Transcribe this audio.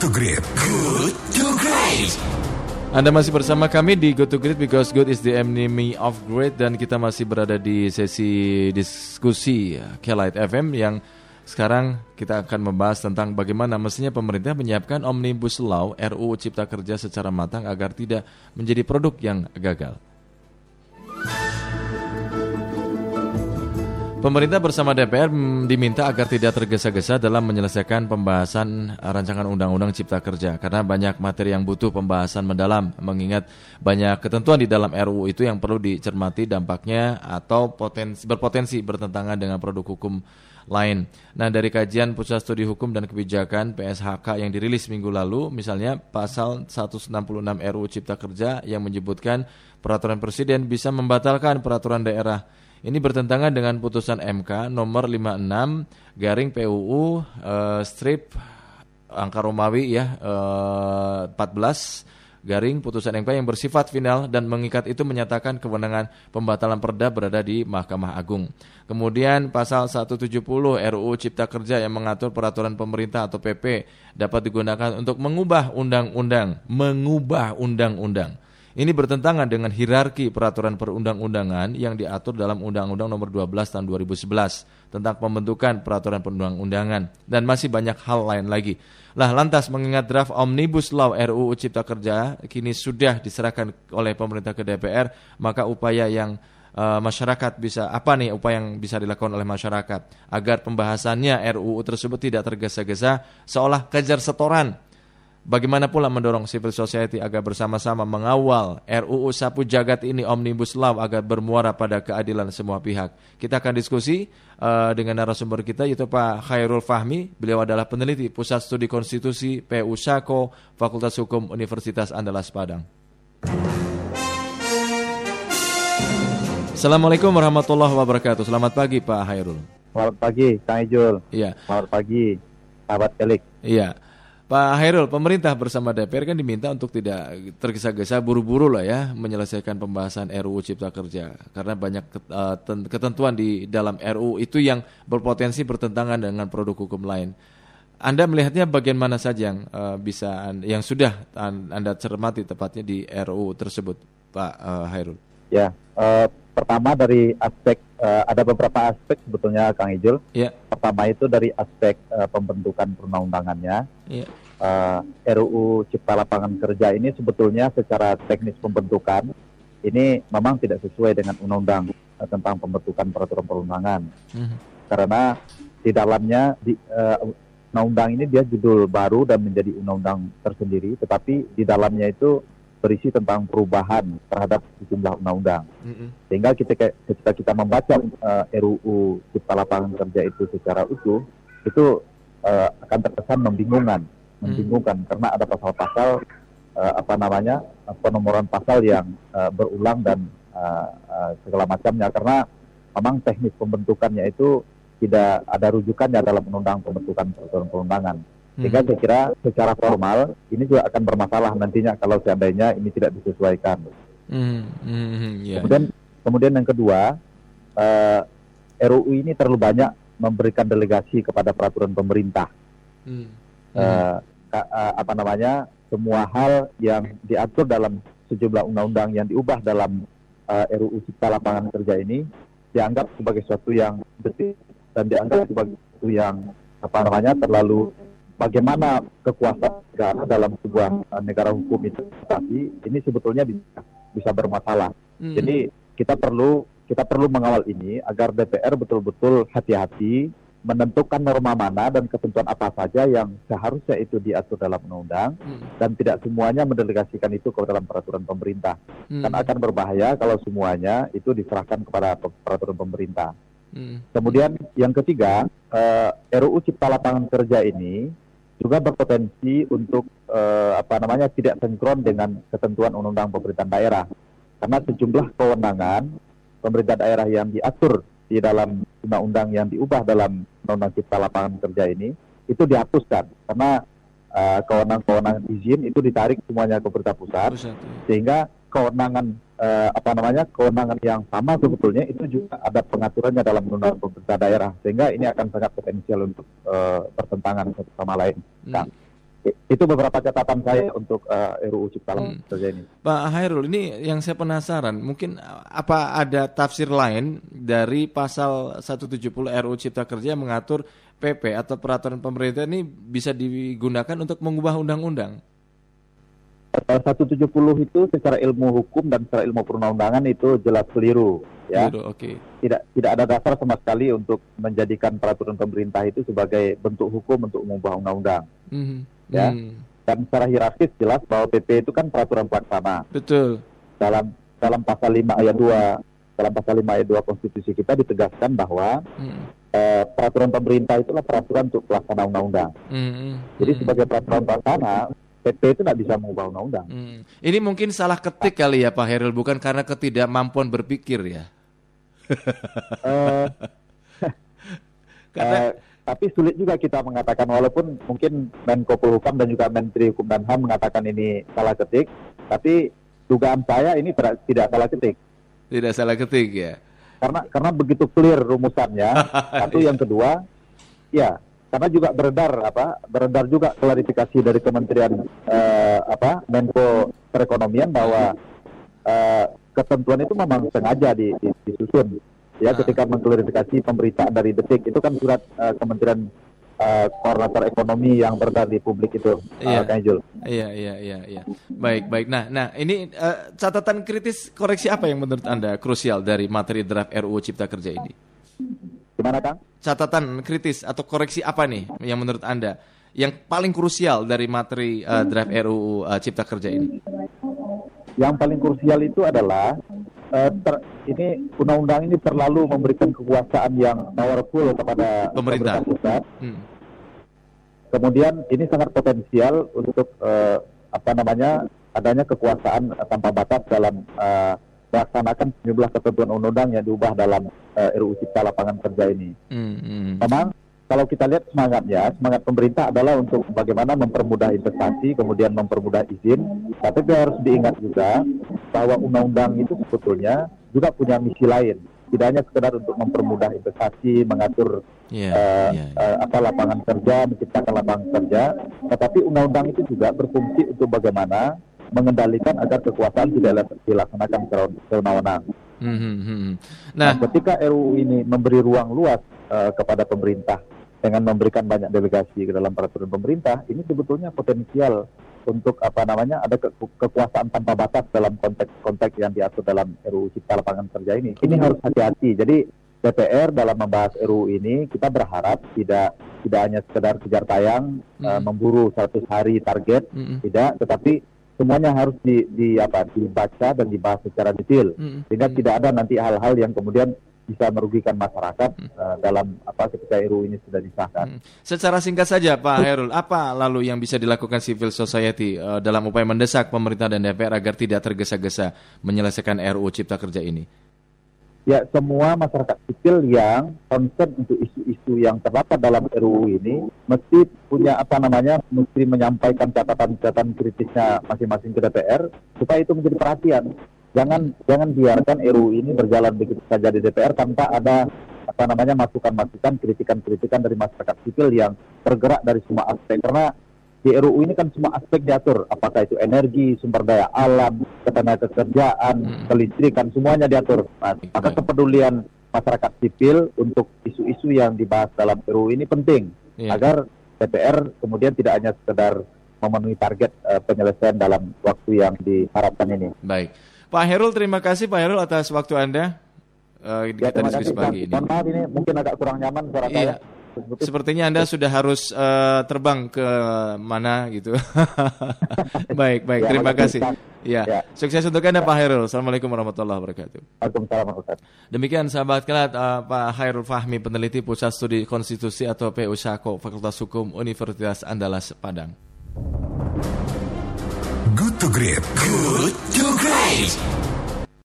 to Great. Good to Great. Anda masih bersama kami di Good to Great because good is the enemy of great dan kita masih berada di sesi diskusi Kelight FM yang sekarang kita akan membahas tentang bagaimana mestinya pemerintah menyiapkan Omnibus Law RUU Cipta Kerja secara matang agar tidak menjadi produk yang gagal. Pemerintah bersama DPR diminta agar tidak tergesa-gesa dalam menyelesaikan pembahasan rancangan undang-undang cipta kerja karena banyak materi yang butuh pembahasan mendalam mengingat banyak ketentuan di dalam RUU itu yang perlu dicermati dampaknya atau potensi, berpotensi bertentangan dengan produk hukum lain. Nah, dari kajian Pusat Studi Hukum dan Kebijakan PSHK yang dirilis minggu lalu, misalnya pasal 166 RUU Cipta Kerja yang menyebutkan peraturan presiden bisa membatalkan peraturan daerah ini bertentangan dengan putusan MK nomor 56 garing PUU uh, eh, strip angka Romawi ya uh, eh, 14 garing putusan MK yang bersifat final dan mengikat itu menyatakan kewenangan pembatalan perda berada di Mahkamah Agung. Kemudian pasal 170 RUU Cipta Kerja yang mengatur peraturan pemerintah atau PP dapat digunakan untuk mengubah undang-undang, mengubah undang-undang ini bertentangan dengan hierarki peraturan perundang-undangan yang diatur dalam Undang-Undang Nomor 12 Tahun 2011 tentang pembentukan peraturan perundang-undangan dan masih banyak hal lain lagi. Lah lantas mengingat draft Omnibus Law RUU Cipta Kerja kini sudah diserahkan oleh pemerintah ke DPR, maka upaya yang uh, masyarakat bisa apa nih upaya yang bisa dilakukan oleh masyarakat agar pembahasannya RUU tersebut tidak tergesa-gesa seolah kejar setoran Bagaimana pula mendorong civil society agar bersama-sama mengawal RUU Sapu Jagat ini Omnibus Law agar bermuara pada keadilan semua pihak. Kita akan diskusi uh, dengan narasumber kita yaitu Pak Khairul Fahmi. Beliau adalah peneliti Pusat Studi Konstitusi PU Sako Fakultas Hukum Universitas Andalas Padang. Assalamualaikum warahmatullahi wabarakatuh. Selamat pagi Pak Khairul. Selamat pagi Kang Ijul. Iya. Selamat pagi sahabat Elik. Iya. Pak Hairul, pemerintah bersama DPR kan diminta untuk tidak tergesa-gesa buru-buru lah ya menyelesaikan pembahasan RUU Cipta Kerja karena banyak eh, ketentuan di dalam RUU itu yang berpotensi bertentangan dengan produk hukum lain. Anda melihatnya bagaimana saja yang uh, bisa yang sudah Anda cermati tepatnya di RUU tersebut, Pak uh, Hairul? Ya, uh, pertama dari aspek uh, ada beberapa aspek sebetulnya Kang Ijul. Yeah. Pertama itu dari aspek uh, pembentukan perundang-undangannya. Yeah. Uh, RUU Cipta Lapangan Kerja ini sebetulnya secara teknis pembentukan ini memang tidak sesuai dengan undang-undang uh, tentang pembentukan peraturan perundangan. Mm-hmm. Karena di dalamnya di uh, undang-undang ini dia judul baru dan menjadi undang-undang tersendiri, tetapi di dalamnya itu berisi tentang perubahan terhadap sejumlah undang-undang. Mm-hmm. Sehingga ketika, ketika kita membaca uh, RUU Cipta Lapangan Kerja itu secara utuh, itu uh, akan terkesan membingungkan, membingungkan mm-hmm. karena ada pasal-pasal uh, apa namanya penomoran pasal yang uh, berulang dan uh, uh, segala macamnya karena memang teknis pembentukannya itu tidak ada rujukannya dalam undang pembentukan peraturan perundangan. Sehingga hmm. saya kira secara formal ini juga akan bermasalah nantinya kalau seandainya ini tidak disesuaikan. Hmm. Hmm. Yeah. Kemudian kemudian yang kedua uh, eh, RUU ini terlalu banyak memberikan delegasi kepada peraturan pemerintah. Hmm. Uh, uh, apa namanya semua hal yang diatur dalam sejumlah undang-undang yang diubah dalam uh, RUU Cipta Lapangan Kerja ini dianggap sebagai sesuatu yang betul dan dianggap sebagai sesuatu yang apa namanya terlalu bagaimana kekuasaan negara dalam sebuah uh, negara hukum itu tapi ini sebetulnya bisa, bisa bermasalah. Hmm. Jadi kita perlu kita perlu mengawal ini agar DPR betul-betul hati-hati menentukan norma mana dan ketentuan apa saja yang seharusnya itu diatur dalam undang-undang hmm. dan tidak semuanya mendelegasikan itu ke dalam peraturan pemerintah. Hmm. Karena akan berbahaya kalau semuanya itu diserahkan kepada peraturan pemerintah. Hmm. Kemudian yang ketiga, eh, RUU Cipta Lapangan Kerja ini juga berpotensi untuk uh, apa namanya tidak sinkron dengan ketentuan undang-undang pemerintahan daerah karena sejumlah kewenangan pemerintah daerah yang diatur di dalam undang-undang yang diubah dalam undang-undang cipta lapangan kerja ini itu dihapuskan karena uh, kewenangan-kewenangan izin itu ditarik semuanya ke pemerintah pusat, pusat ya. sehingga kewenangan uh, apa namanya kewenangan yang sama sebetulnya itu juga ada pengaturannya dalam undang-undang pemerintah daerah sehingga ini akan sangat potensial untuk uh, bertentangan satu sama lain. Hmm. Nah, itu beberapa catatan saya untuk uh, RUU Cipta hmm. Kerja ini. Pak Hairul, ini yang saya penasaran, mungkin apa ada tafsir lain dari pasal 170 RUU Cipta Kerja yang mengatur PP atau peraturan pemerintah ini bisa digunakan untuk mengubah undang-undang? 170 itu secara ilmu hukum dan secara ilmu perundang-undangan itu jelas keliru ya. Keliru, oke. Okay. Tidak tidak ada dasar sama sekali untuk menjadikan peraturan pemerintah itu sebagai bentuk hukum untuk mengubah undang-undang. Mm -hmm. Ya. Mm. Dan secara hierarkis jelas bahwa PP itu kan peraturan pelaksana. Betul. Dalam dalam pasal 5 ayat 2 dalam pasal 5 ayat 2 konstitusi kita ditegaskan bahwa mm. eh, peraturan pemerintah itulah peraturan untuk pelaksana undang-undang. Mm. Jadi mm. sebagai peraturan pelaksana PP itu tidak bisa mengubah undang-undang. Hmm. Ini mungkin salah ketik kali ya Pak Herul, bukan karena ketidakmampuan berpikir ya. uh, karena... uh, tapi sulit juga kita mengatakan walaupun mungkin Menko Polhukam dan juga Menteri Hukum dan HAM mengatakan ini salah ketik, tapi dugaan saya ini tidak, tidak salah ketik. Tidak salah ketik ya. Karena karena begitu clear rumusannya. Satu yang kedua, ya karena juga beredar apa beredar juga klarifikasi dari Kementerian uh, apa Menko Perekonomian bahwa uh, ketentuan itu memang sengaja di, di, disusun. Ya nah. ketika mengklarifikasi pemberitaan dari detik itu kan surat uh, Kementerian uh, koordinator ekonomi yang beredar di publik itu iya. Uh, iya iya iya iya. Baik baik. Nah nah ini uh, catatan kritis koreksi apa yang menurut anda krusial dari materi draft RUU Cipta Kerja ini Gimana Kang? Catatan kritis atau koreksi apa nih yang menurut Anda yang paling krusial dari materi uh, draft RUU uh, Cipta Kerja ini? Yang paling krusial itu adalah uh, ter, ini undang-undang ini terlalu memberikan kekuasaan yang powerful kepada pemerintah, pemerintah pusat. Hmm. Kemudian ini sangat potensial untuk uh, apa namanya adanya kekuasaan tanpa batas dalam uh, melaksanakan sejumlah ketentuan undang-undang yang diubah dalam uh, eh, RUU Cipta Lapangan Kerja ini. Mm -hmm. Memang kalau kita lihat semangatnya, semangat pemerintah adalah untuk bagaimana mempermudah investasi, kemudian mempermudah izin. Tapi harus diingat juga bahwa undang-undang itu sebetulnya juga punya misi lain. Tidak hanya sekedar untuk mempermudah investasi, mengatur yeah, uh, yeah, yeah. Uh, apa lapangan kerja, menciptakan lapangan kerja, tetapi undang-undang itu juga berfungsi untuk bagaimana mengendalikan agar kekuasaan tidak dilaksanakan sewenang-wenang. Hmm, hmm, hmm. Nah, nah, ketika RUU ini memberi ruang luas uh, kepada pemerintah dengan memberikan banyak delegasi ke dalam peraturan pemerintah, ini sebetulnya potensial untuk apa namanya ada ke kekuasaan tanpa batas dalam konteks-konteks yang diatur dalam RUU Cipta Lapangan Kerja ini. Ini harus hati-hati. Jadi DPR dalam membahas RUU ini kita berharap tidak tidak hanya sekedar kejar tayang mm. uh, memburu 100 hari target, mm. tidak, tetapi semuanya harus di, di apa dibaca dan dibahas secara detail hmm. sehingga hmm. tidak ada nanti hal-hal yang kemudian bisa merugikan masyarakat hmm. uh, dalam apa ketika RUU ini sudah disahkan. Hmm. Secara singkat saja Pak Herul, apa lalu yang bisa dilakukan civil society uh, dalam upaya mendesak pemerintah dan DPR agar tidak tergesa-gesa menyelesaikan RUU Cipta Kerja ini? Ya semua masyarakat sipil yang concern untuk isu-isu yang terdapat dalam RUU ini mesti punya apa namanya mesti menyampaikan catatan-catatan kritisnya masing-masing ke DPR supaya itu menjadi perhatian. Jangan jangan biarkan RUU ini berjalan begitu saja di DPR tanpa ada apa namanya masukan-masukan kritikan-kritikan dari masyarakat sipil yang tergerak dari semua aspek karena di RUU ini kan semua aspek diatur, apakah itu energi, sumber daya alam, ketenaga kerjaan, hmm. kelistrikan, semuanya diatur. Nah, maka kepedulian masyarakat sipil untuk isu-isu yang dibahas dalam RUU ini penting yeah. agar DPR kemudian tidak hanya sekedar memenuhi target uh, penyelesaian dalam waktu yang diharapkan ini. Baik, Pak Herul, terima kasih Pak Herul atas waktu anda. Uh, ya, kita diskusi pagi ini. Mohon maaf ini mungkin agak kurang nyaman suara iya. saya. Sepertinya Anda sudah harus uh, terbang ke mana gitu. baik, baik. Ya, Terima kasih. Ya. ya. Sukses untuk Anda Pak Hairul. Assalamualaikum warahmatullahi wabarakatuh. Waalaikumsalam warahmatullahi Demikian sahabat kelat uh, Pak Hairul Fahmi peneliti Pusat Studi Konstitusi atau PU Syako Fakultas Hukum Universitas Andalas Padang. Good to great. Good to great.